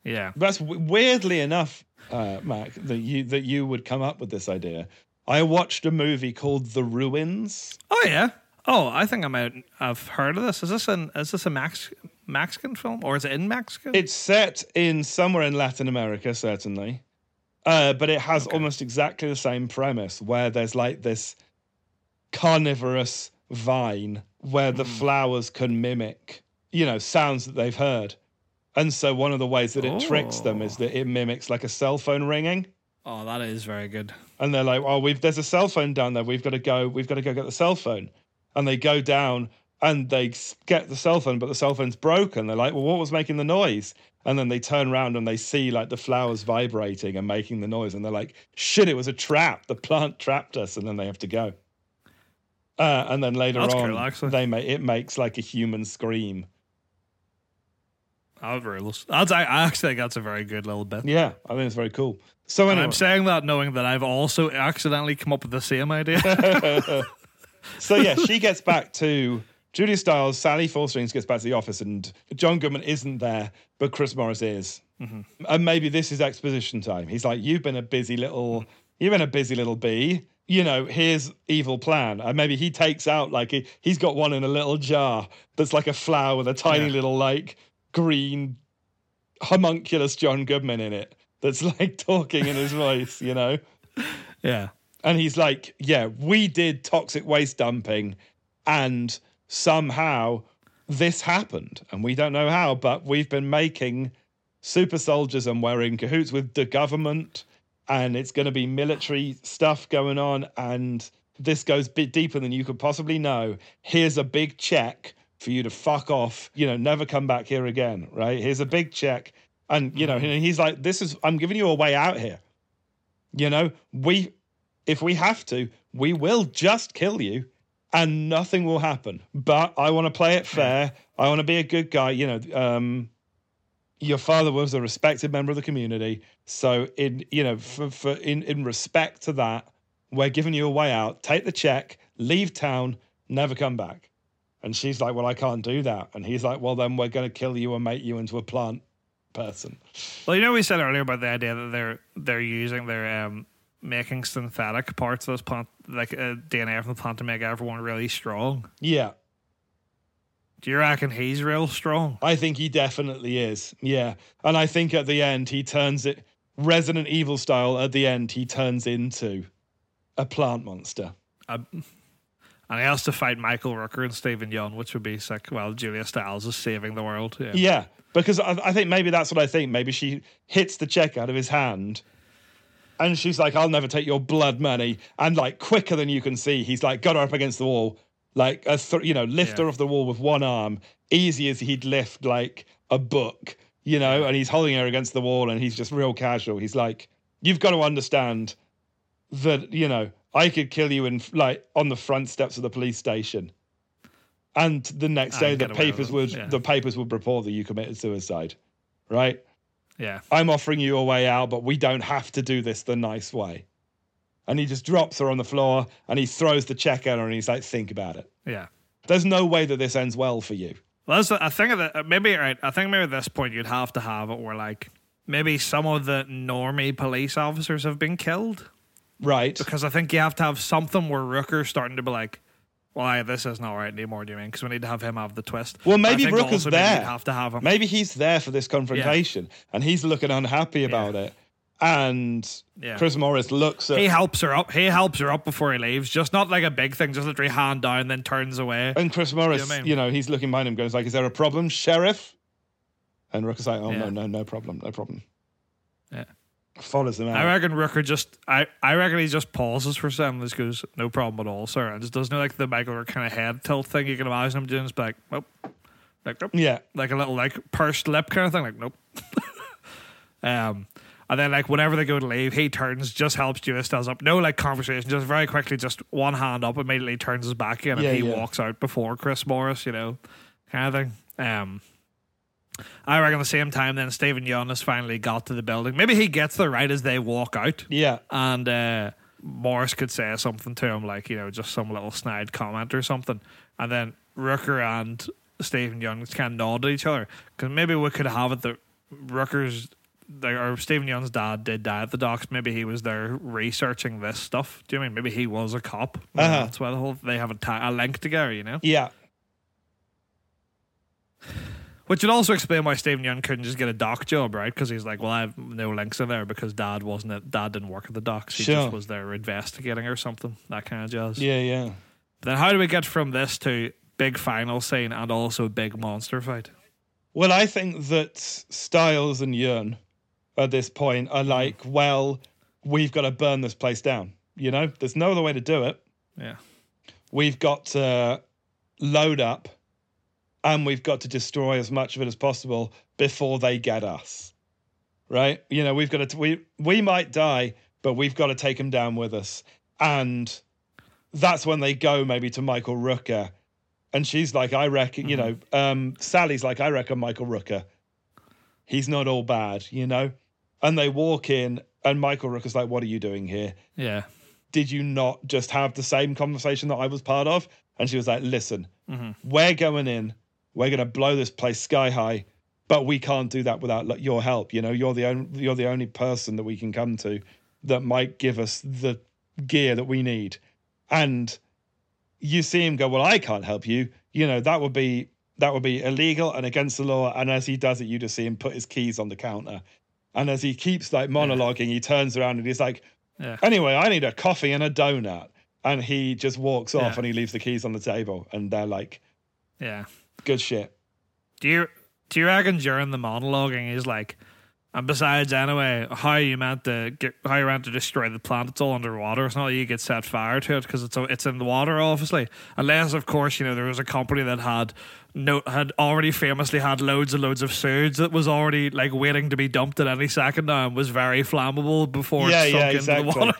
Yeah. That's weirdly enough, uh, Mac, that you that you would come up with this idea. I watched a movie called The Ruins. Oh yeah. Oh, I think I might have heard of this. Is this an is this a Max Mexican film or is it in Mexico? It's set in somewhere in Latin America, certainly, uh, but it has almost exactly the same premise, where there's like this carnivorous vine where the flowers can mimic, you know, sounds that they've heard. And so one of the ways that it tricks them is that it mimics like a cell phone ringing. oh, that is very good. and they're like, "Oh, we've there's a cell phone down there. We've got to go. We've got to go get the cell phone." And they go down and they get the cell phone, but the cell phone's broken. They're like, "Well, what was making the noise?" And then they turn around and they see like the flowers vibrating and making the noise, and they're like, "Shit! It was a trap. The plant trapped us." And then they have to go. Uh, and then later That's on, cool, they make it makes like a human scream. That rules. That's I, actually think that's a very good little bit. Yeah, I think it's very cool. So And anyway, I'm saying that knowing that I've also accidentally come up with the same idea. So yeah, she gets back to Julia Stiles. Sally Four Strings gets back to the office, and John Goodman isn't there, but Chris Morris is. Mm-hmm. And maybe this is exposition time. He's like, "You've been a busy little, you've been a busy little bee. You know, here's evil plan." And maybe he takes out like he, he's got one in a little jar that's like a flower with a tiny Yeah. little like green homunculus John Goodman in it. That's like talking in his voice, you know. yeah. And he's like, Yeah, we did toxic waste dumping, and somehow this happened. And we don't know how, but we've been making super soldiers and we're in cahoots with the government, and it's going to be military stuff going on. And this goes a bit deeper than you could possibly know. Here's a big check for you to fuck off, you know, never come back here again, right? Here's a big check. And, you know, and he's like, This is, I'm giving you a way out here. You know, we if we have to, we will just kill you and nothing will happen. But I want to play it fair. I want to be a good guy. You know, um, your father was a respected member of the community. So in you know, for, for in, in respect to that, we're giving you a way out. Take the check, leave town, never come back. And she's like, Well, I can't do that. And he's like, Well, then we're gonna kill you and make you into a plant person. Well, you know, we said earlier about the idea that they're they're using their um making synthetic parts of those plant like uh, DNA from the plant to make everyone really strong. Yeah. Do you reckon he's real strong? I think he definitely is. Yeah. And I think at the end he turns it Resident Evil style at the end he turns into a plant monster. And he has to fight Michael Rooker and Stephen Yeun, which would be sick. Well, Julia Stiles is saving the world. Yeah. Yeah. Because I, I think maybe that's what I think. Maybe she hits the check out of his hand and she's like, I'll never take your blood money. And like quicker than you can see, he's like got her up against the wall, like a th- you know, lift her Yeah. off the wall with one arm, easy as he'd lift like a book, you know, and he's holding her against the wall and he's just real casual. He's like, You've got to understand that, you know, I could kill you in like on the front steps of the police station. And the next Ah, day the get away with papers would yeah. the papers would report that you committed suicide. Right? Yeah. I'm offering you a way out, but we don't have to do this the nice way. And he just drops her on the floor and he throws the check at her and he's like, think about it. Yeah. There's no way that this ends well for you. Well, that's, I think that maybe right. I think maybe at this point you'd have to have it where like maybe some of the normie police officers have been killed Right. because I think you have to have something where Rooker's starting to be like, "Why this isn't all right anymore?" Do you mean? Because we need to have him have the twist. Well, maybe Rooker's there. have to have him. Maybe he's there for this confrontation and he's looking unhappy about it. And Yeah. Chris Morris looks at He helps her up. He helps her up before he leaves. Just not like a big thing. Just literally hand down, then turns away. and Chris Morris, I mean? you know, he's looking behind him, goes like, "Is there a problem, Sheriff?" And Rooker's like, "Oh Yeah. no, no, no problem, no problem." Yeah. Follows them out. I reckon Rooker just. I, I reckon he just pauses for a second. and Just goes, "No problem at all, sir," and just doesn't like the Michael Rooker kind of head tilt thing. You can imagine him doing. Just like, nope, like nope. yeah, like a little like pursed lip kind of thing. Like nope. um, and then like whenever they go to leave, he turns, just helps Julia Stiles up. No like conversation, just very quickly, just one hand up, immediately turns his back in, and Yeah, he yeah. walks out before Chris Morris. You know, kind of thing. Um. I reckon the same time, then Stephen Yeun has finally got to the building. Maybe he gets there right as they walk out yeah, and uh, Morris could say something to him, like you know, just some little snide comment or something, and then Rooker and Stephen Yeun kind of nod at each other because maybe we could have it that Rooker's like, or Stephen Yeun's dad did die at the docks. Maybe he was there researching this stuff. Do you mean maybe he was a cop? Uh-huh. That's why the whole they have a, ti- a link together, you know. yeah. Which would also explain why Stephen Yeun couldn't just get a dock job, right? Because he's like, well, I have no links in there because Dad wasn't. At, Dad didn't work at the docks. He Sure. just was there investigating or something. That kind of jazz. Yeah, yeah. Then how do we get from this to big final scene and also big monster fight? Well, I think that Stiles and Yeun at this point are hmm. like, well, we've got to burn this place down. You know, there's no other way to do it. Yeah. We've got to load up and we've got to destroy as much of it as possible before they get us. Right? You know, we've got to, we, we might die, but we've got to take them down with us. And that's when they go maybe to Michael Rooker. And she's like, I reckon, you know, um, Sally's like, I reckon Michael Rooker. He's not all bad, you know? And they walk in, and Michael Rooker's like, What are you doing here? Yeah. Did you not just have the same conversation that I was part of? And she was like, Listen, Mm-hmm. we're going in, we're going to blow this place sky high, but we can't do that without your help. You know, you're the only, you're the only person that we can come to that might give us the gear that we need. And you see him go, well, I can't help you. You know, that would be that would be illegal and against the law. And as he does it, you just see him put his keys on the counter. And as he keeps like monologuing, he turns around and he's like, Yeah. anyway, I need a coffee and a donut. And he just walks off Yeah. and he leaves the keys on the table. And they're like, Yeah. Good shit. Do you do you reckon during the monologuing he's like, and besides anyway, how you meant to get how you meant to destroy the plant? It's all underwater. It's not like you get set fire to it because it's it's in the water, obviously. Unless, of course, you know there was a company that had no had already famously had loads and loads of sewage that was already like waiting to be dumped at any second now and was very flammable before Yeah, it sunk yeah, into the water.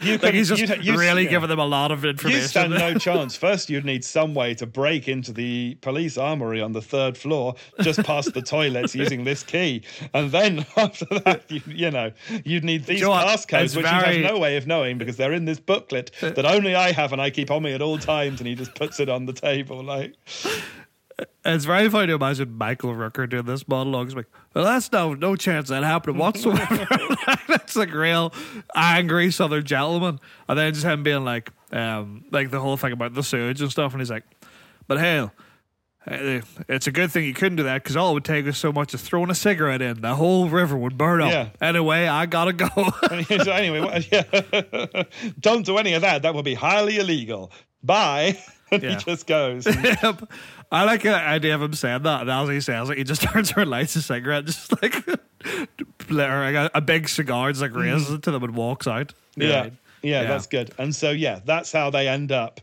You like could- he's just you'd- you- really yeah. giving them a lot of You information. stand no chance. First, you'd need some way to break into the police armory on the third floor, just past the toilets using this key. And then after that, you, you know, you'd need these you know passcodes, which very- you have no way of knowing because they're in this booklet uh, that only I have and I keep on me at all times. And he just puts it on the table. Like, It's very funny to imagine Michael Rooker doing this monologue. He's like, well, that's no no chance that happened whatsoever. that's like real angry Southern gentleman. And then just him being like, um, like the whole thing about the sewage and stuff. And he's like, but hell, uh, it's a good thing you couldn't do that because all it would take is so much as throwing a cigarette in. The whole river would burn up. Yeah. Anyway, I gotta go. so anyway, what- yeah. don't do any of that. That would be highly illegal. Bye. Yeah. he just goes. Yep. I like the idea of him saying that. And as he says it, he just turns around, lights a cigarette, just like or like a, a big cigar, just like mm. raises it to them and walks out. Yeah, yeah, Yeah. that's good. And so yeah, that's how they end up.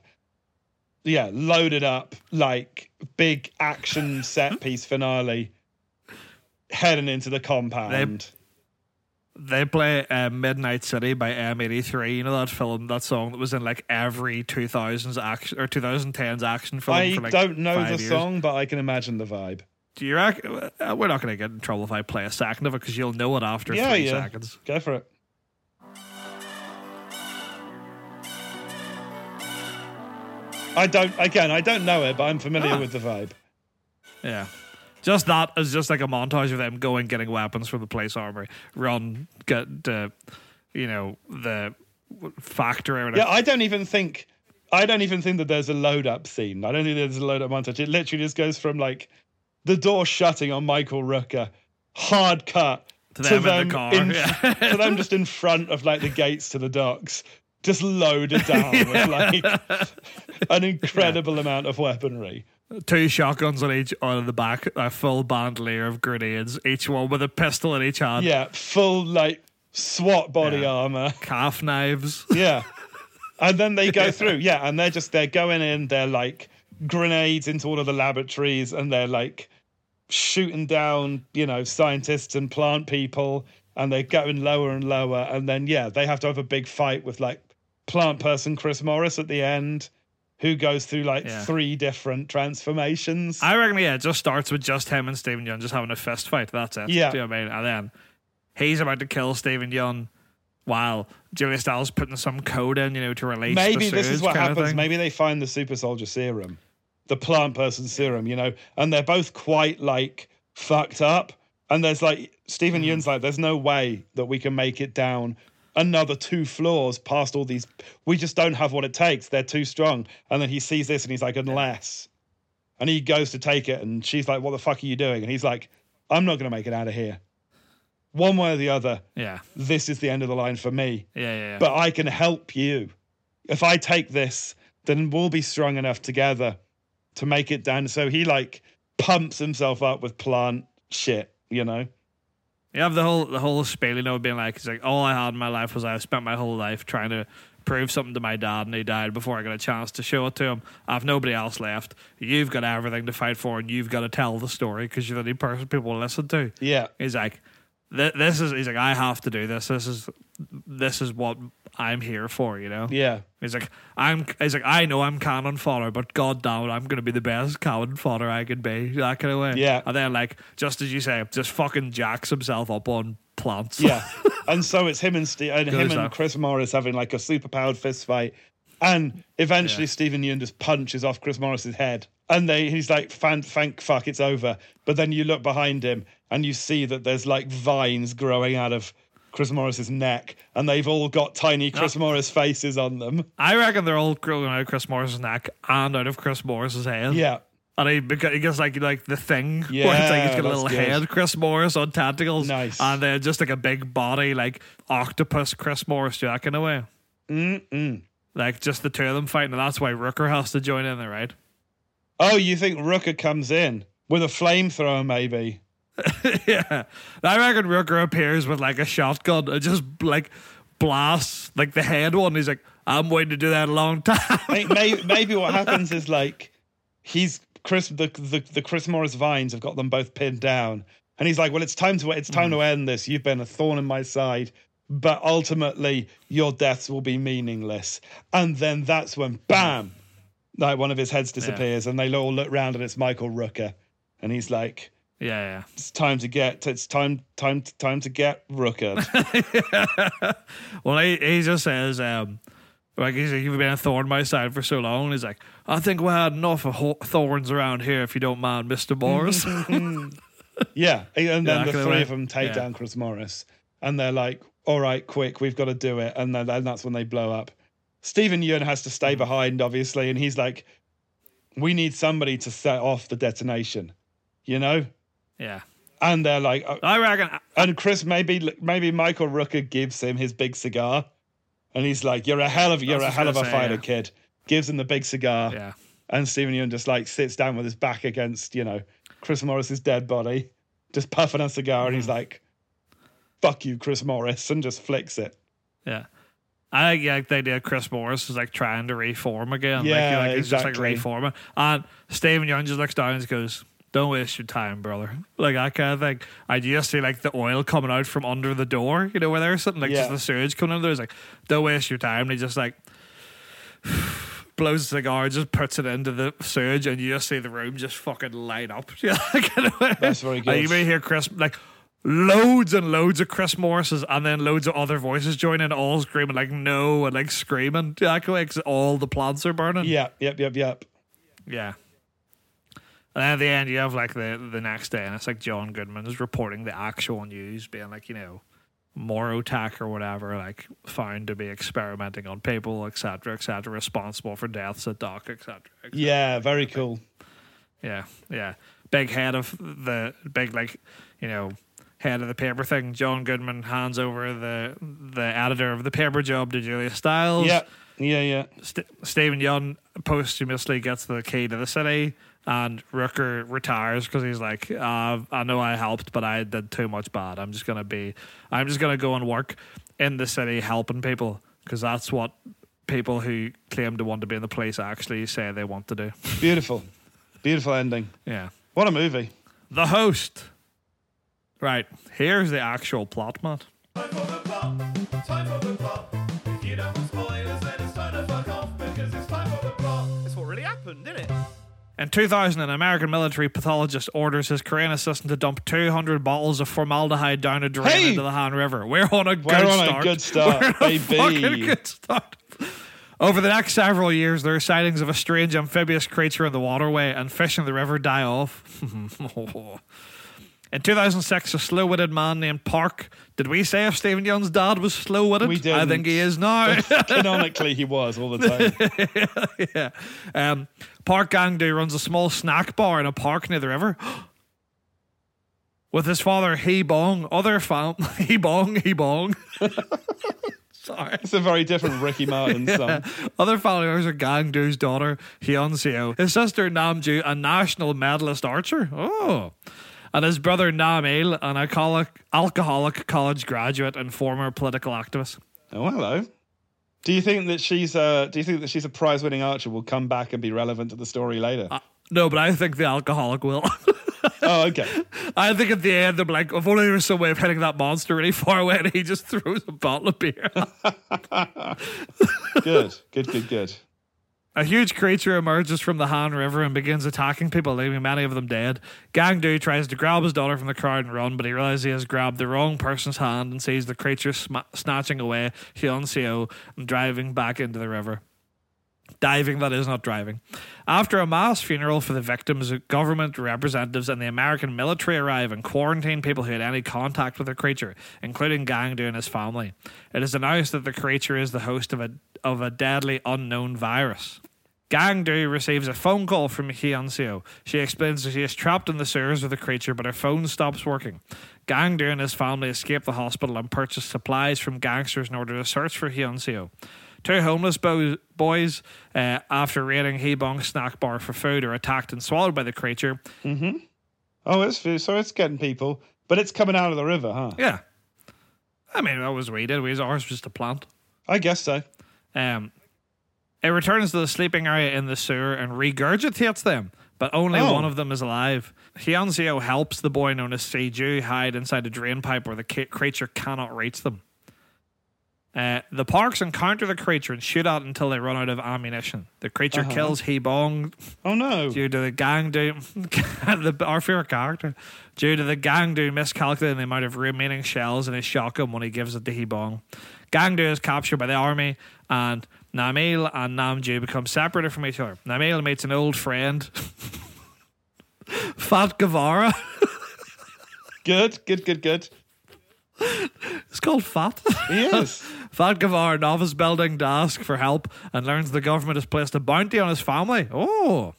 Yeah, loaded up like big action set piece finale, heading into the compound. They play uh, Midnight City by M83. You know that film, that song that was in like every 2000s action or 2010s action film. I for like don't know the years. song, but I can imagine the vibe. Do you reckon? Uh, we're not going to get in trouble if I play a second of it because you'll know it after Yeah, three yeah. seconds. Go for it. I don't. Again, I don't know it, but I'm familiar Ah. with the vibe. Yeah. Just that is just like a montage of them going getting weapons from the police armory, run get the, you know, the factory. Or Yeah. I don't even think. I don't even think that there's a load up scene. I don't think there's a load up montage. It literally just goes from like the door shutting on Michael Rooker, hard cut To them in the car, in- yeah. to them just in front of like the gates to the docks, just loaded down with like an incredible amount of weaponry. Two shotguns on each on the back, a full bandolier of grenades, each one with a pistol in each hand, Yeah, full like SWAT body Yeah. armor. calf knives. Yeah. And then they go through, yeah, and they're just they're going in, they're like grenades into all of the laboratories, and they're like shooting down, you know, scientists and plant people, and they're going lower and lower, and then yeah, they have to have a big fight with like plant person Chris Morris at the end, who goes through like Yeah. three different transformations. I reckon, yeah, it just starts with just him and Stephen Yeun just having a fist fight. That's it. Yeah. Do you know what I mean? And then he's about to kill Stephen Yeun while Julia Stiles putting some code in, you know, to release Maybe the this is what happens. Maybe they find the super soldier serum, the plant person serum, you know, and they're both quite like fucked up. And there's like Stephen Mm. Yeun's like, there's no way that we can make it down another two floors past all these. We just don't have what it takes. They're too strong. And then he sees this and he's like, unless. And he goes to take it, and she's like, "What the fuck are you doing?" And he's like, "I'm not going to make it out of here. One way or the other, Yeah. this is the end of the line for me." Yeah, yeah, yeah. but I can help you. If I take this, then we'll be strong enough together to make it down. So he like pumps himself up with plant shit, you know? You have the whole the whole spiel, you know, being like, it's like all I had in my life was I spent my whole life trying to prove something to my dad, and he died before I got a chance to show it to him. I've nobody else left. You've got everything to fight for, and you've got to tell the story because you're the only person people will listen to. Yeah. He's like, "Th- this is. He's like, I have to do this. This is, this is what I'm here for. You know. Yeah. He's like, I'm. He's like, I know I'm cannon fodder, but god damn it, I'm gonna be the best cannon fodder I can be. That kind of way. Yeah. And then like, just as you say, just fucking jacks himself up on plants. Yeah. and so it's him and Steve and him and Chris Morris having like a super powered fist fight. And eventually Yeah. Stephen Yeun just punches off Chris Morris's head. And they he's like, "Fan- thank fuck, it's over. But then you look behind him and you see that there's like vines growing out of Chris Morris's neck, and they've all got tiny Chris Morris faces on them. I reckon they're all growing out of Chris Morris's neck and out of Chris Morris's head. Yeah. And he, he gets like like the thing Yeah, where it's like he's got a little good. head, Chris Morris on tentacles, Nice. and then just like a big body, like octopus Chris Morris Jack in a way. Mm-mm. Like just the two of them fighting, and that's why Rooker has to join in there, right? Oh, you think Rooker comes in with a flamethrower, maybe? yeah, I reckon Rooker appears with like a shotgun and just like blasts like the head one. He's like, "I'm waiting to do that a long time." maybe, maybe what happens is like he's Chris the, the the Chris Morris vines have got them both pinned down, and he's like, "Well, it's time to it's time to hmm. end this. You've been a thorn in my side." But ultimately, your deaths will be meaningless. And then that's when, bam, like one of his heads disappears, and they all look round, and it's Michael Rooker, and he's like, yeah, yeah. "It's time to get, it's time, time, time to get Rooker." well, he, he just says, um, like, he's like, you've been a thorn in my side for so long. And He's like, I think we had enough of ho- thorns around here, if you don't mind, Mr. Morris. Yeah, and then Yeah, the three of them take Yeah. down Chris Morris, and they're like, "All right, quick, we've got to do it." And then and that's when they blow up. Stephen Yeun has to Hmm. stay behind, obviously, and he's like, we need somebody to set off the detonation, you know? Yeah. And they're like, uh, I reckon. and Chris, maybe maybe Michael Rooker gives him his big cigar, and he's like, "You're a hell of you're That's a what I was hell of a say, fighter, yeah. kid." Gives him the big cigar, Yeah. and Stephen Yeun just like sits down with his back against you know Chris Morris's dead body, just puffing a cigar, and he's Mm-hmm. like, "Fuck you, Chris Morris," and just flicks it. Yeah. I think like the idea of Chris Morris is like trying to reform again. Yeah, like, like he's just like reforming. And Stephen Yeun just looks down and goes, Don't waste your time, brother. Like that kind of thing. I just see like the oil coming out from under the door, you know, where there's something like just the sewage coming in there. It's like, Don't waste your time. And he just like blows a cigar, just puts it into the sewage, and you just see the room just fucking light up. Yeah. That's very And good. you may hear Chris like loads and loads of Chris Morris's, and then loads of other voices join in, all screaming like no and like screaming. Yeah, because all the plants are burning. Yeah, yep, yep, yep. Yeah. And then at the end, you have like the the next day, and it's like John Goodman is reporting the actual news, being like, you know, Morotech or whatever, like found to be experimenting on people, etc., etc., responsible for deaths at dock, etc. Yeah, very cool. Yeah, yeah. Big head of the big like, you know, head of the paper thing. John Goodman hands over the the editor of the paper job to Julia Stiles. Yeah, yeah, yeah. St- Stephen Yeun posthumously gets the key to the city, and Rooker retires because he's like, uh, "I know I helped, but I did too much bad. I'm just gonna be, I'm just gonna go and work in the city helping people because that's what people who claim to want to be in the police actually say they want to do." Beautiful, beautiful ending. Yeah, What a movie. the host. Right here's the actual plot, Matt. Time for the plot. Time for the plot. If you don't want spoilers, then it's time to fuck off because it's time for the plot. That's what really happened, didn't it? In 2000, an American military pathologist orders his Korean assistant to dump 200 bottles of formaldehyde down a drain Hey! into the Han River. We're on a good We're on a start. good start, We're on a baby. fucking good start. Over the next several years, there are sightings of a strange amphibious creature in the waterway, and fish in the river die off. Oh. In 2006, a slow-witted man named Park. Did we say if Stephen Yeun's dad was slow-witted? We I didn't. think he is now. Canonically, he was all the time. yeah. Um, Park Gangdu runs a small snack bar in a park near the river. With his father, He Bong, other fam, He Bong, He Bong. Sorry. It's a very different Ricky Martin song. Other family members are Gangdu's daughter, Hyun Seo, his sister Namju, a national medalist archer. Oh. And his brother Nam Il, an alcoholic, alcoholic college graduate and former political activist. Oh, hello. Do you think that she's a Do you think that she's a prize-winning archer will come back and be relevant to the story later? Uh, no, but I think the alcoholic will. oh, okay. I think at the end, I'm like, if only there was some way of hitting that monster really far away, and he just throws a bottle of beer. Good, good, good, good. A huge creature emerges from the Han River and begins attacking people, leaving many of them dead. Gangdu tries to grab his daughter from the crowd and run, but he realizes he has grabbed the wrong person's hand and sees the creature sma- snatching away Hyun Seo and driving back into the river. Diving, that is not driving. After a mass funeral for the victims, government representatives and the American military arrive and quarantine people who had any contact with the creature, including Gangdu and his family. It is announced that the creature is the host of a of a deadly unknown virus. Gangdu receives a phone call from Hyun Seo. She explains that she is trapped in the sewers with the creature, but her phone stops working. Gangdu and his family escape the hospital and purchase supplies from gangsters in order to search for Hyun Seo. Two homeless bo- boys, uh, after raiding Hebong's snack bar for food, are attacked and swallowed by the creature. Oh, it's so it's getting people, but it's coming out of the river, huh? Yeah. I mean, that was we did. We ours was just a plant. I guess so. Um, it returns to the sleeping area in the sewer and regurgitates them, but only Oh. one of them is alive. Hyunseo helps the boy known as Seiju hide inside a drain pipe where the ca- creature cannot reach them. Uh, the Parks encounter the creature and shoot at it until they run out of ammunition. The creature Uh-huh. kills Hebong Oh no. due to the Gangdu the our favorite character due to the Gangdu miscalculating the amount of remaining shells in his shotgun when he gives it to Hebong. Gangdu is captured by the army and Namil and Namju become separated from each other. Namil meets an old friend, Fat Guevara. Good, good, good, good. it's called Fat. He is. Fat Guevara novice building to ask for help and learns the government has placed a bounty on his family. Oh.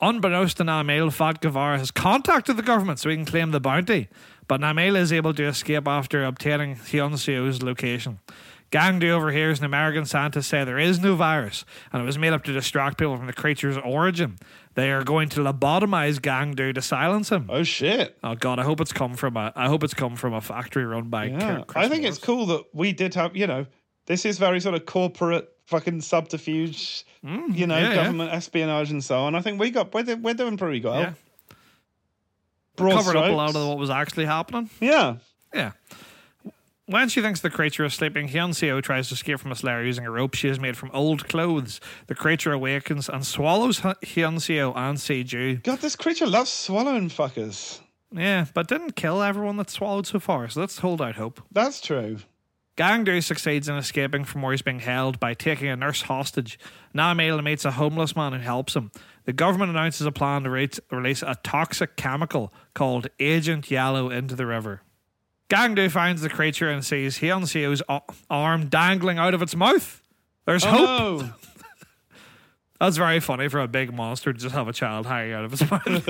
Unbeknownst to Namil, Fat Gavar has contacted the government so he can claim the bounty, but Namil is able to escape after obtaining Hyunseo's location. Gangdu overhears an American scientist say there is no virus, and it was made up to distract people from the creature's origin. They are going to lobotomize Gangdu to silence him. Oh shit. Oh god, I hope it's come from a I hope it's come from a factory run by Yeah. I think it's cool that we did have, you know, this is very sort of corporate fucking subterfuge, you know, Mm, yeah, yeah. government espionage and so on. I think we got, we're, we're doing pretty well. Yeah. Broad Covered up a lot of what was actually happening. Yeah. Yeah. When she thinks the creature is sleeping, Hyunseo tries to escape from its lair using a rope she has made from old clothes. The creature awakens and swallows Hy- Hyunseo and Seju. God, this creature loves swallowing fuckers. Yeah, but didn't kill everyone that swallowed so far, so let's hold out hope. That's true. Gangdu succeeds in escaping from where he's being held by taking a nurse hostage. Namil meets a homeless man who helps him. The government announces a plan to re- release a toxic chemical called Agent Yellow into the river. Gangdu finds the creature and sees Hyunseo's o- arm dangling out of its mouth. There's oh, hope. Oh, no. That's very funny for a big monster to just have a child hanging out of his mouth.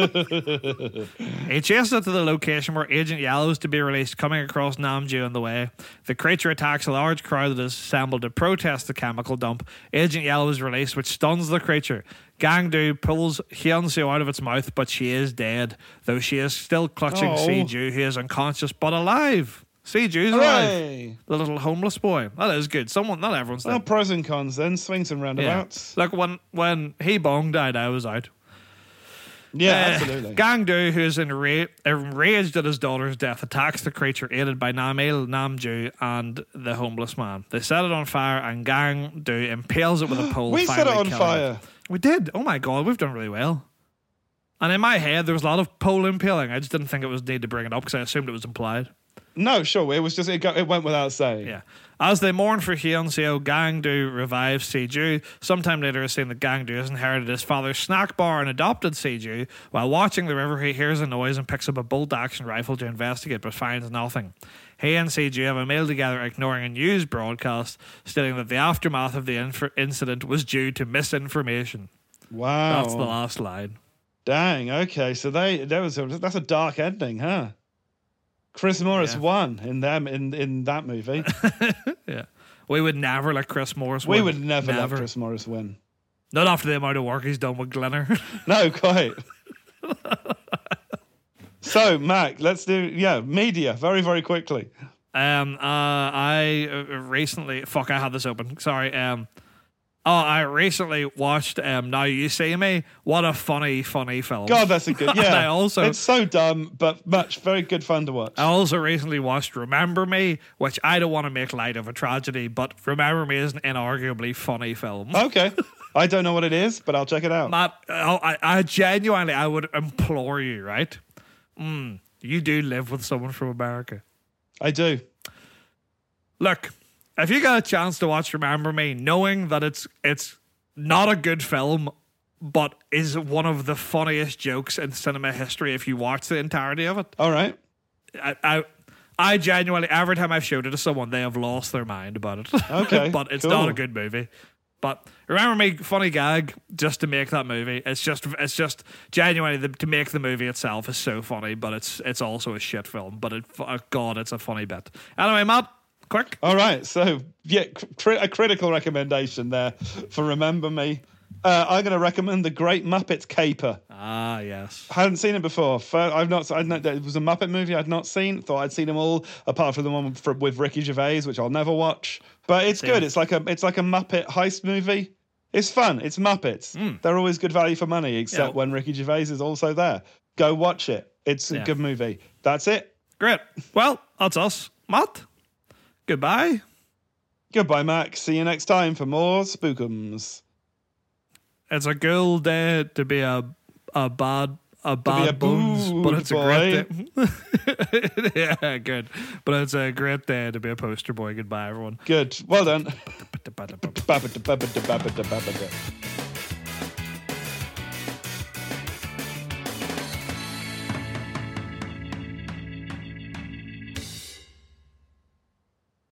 he chases it to the location where Agent Yellow is to be released, coming across Namju on the way. The creature attacks a large crowd that is assembled to protest the chemical dump. Agent Yellow is released, which stuns the creature. Gangdu pulls Hyunseo out of its mouth, but she is dead, though she is still clutching Oh. Seiju, who is unconscious but alive. Seiju's alive. Hooray. The little homeless boy. That is good. Someone, not everyone's Well, dead. pros and cons then, swings and Yeah. roundabouts. Like when when Hebong died, I was out. Yeah, Uh, absolutely. Gangdu, who is enra- enraged at his daughter's death, attacks the creature aided by Namil, Namju, and the homeless man. They set it on fire, and Gangdu impales it with a pole. we set it on fire. We did. Oh my god, we've done really well. And in my head, there was a lot of pole impaling. I just didn't think it was need to bring it up because I assumed it was implied. No, sure. It was just, it, go, it went without saying. Yeah. As they mourn for Hyunseo, Gangdu revives Seiju. Sometime later, is seen that Gangdu has inherited his father's snack bar and adopted Seiju. While watching the river, he hears a noise and picks up a bolt action rifle to investigate, but finds nothing. He and Seiju have a meal together, ignoring a news broadcast stating that the aftermath of the inf- incident was due to misinformation. Wow. That's the last line. Dang. Okay. So they that was a, that's a dark ending, huh? Chris Morris Yeah. won in them in in that movie. Yeah. We would never let Chris Morris we win. would never, let Chris Morris win. Not after the amount of work he's done with Glenner. No, quite. so, Mac, let's do yeah media very very quickly. Um, uh, I uh, recently, fuck, I had this open. Sorry. Um, oh, I recently watched um, Now You See Me. What a funny, funny film. God, that's a good yeah. I also, it's so dumb, but much very good fun to watch. I also recently watched Remember Me, which I don't want to make light of a tragedy, but Remember Me is an inarguably funny film. Okay, I don't know what it is, but I'll check it out. Matt, oh, I, I genuinely, I would implore you, right? Mm, you do live with someone from America. I do. look, if you got a chance to watch Remember Me, knowing that it's it's not a good film, but is one of the funniest jokes in cinema history if you watch the entirety of it. All right. I I, I genuinely every time I've showed it to someone, they have lost their mind about it. Okay, but it's cool. not a good movie. But remember me, funny gag, just to make that movie. It's just, it's just genuinely the, to make the movie itself is so funny, but it's, it's also a shit film. But it, oh God, it's a funny bit. Anyway, Matt, quick. All right. So, yeah, cri- a critical recommendation there for Remember Me. Uh, I'm going to recommend The Great Muppets Caper. Ah, yes. I hadn't seen it before. I've not. I know it was a Muppet movie I'd not seen. Thought I'd seen them all, apart from the one with, with Ricky Gervais, which I'll never watch. But it's good. It's like a. It's like a Muppet heist movie. It's fun. It's Muppets. They're always good value for money, except Yeah. when Ricky Gervais is also there. Go watch it. It's a Yeah. good movie. That's it. Great. Well, that's us. Matt, goodbye. Goodbye, Mac. See you next time for more Spookums. It's a girl day to be a a bad a bad a bones, but it's a great day. yeah, good. But it's a great day to be a poster boy. Goodbye, everyone. Good. Well done.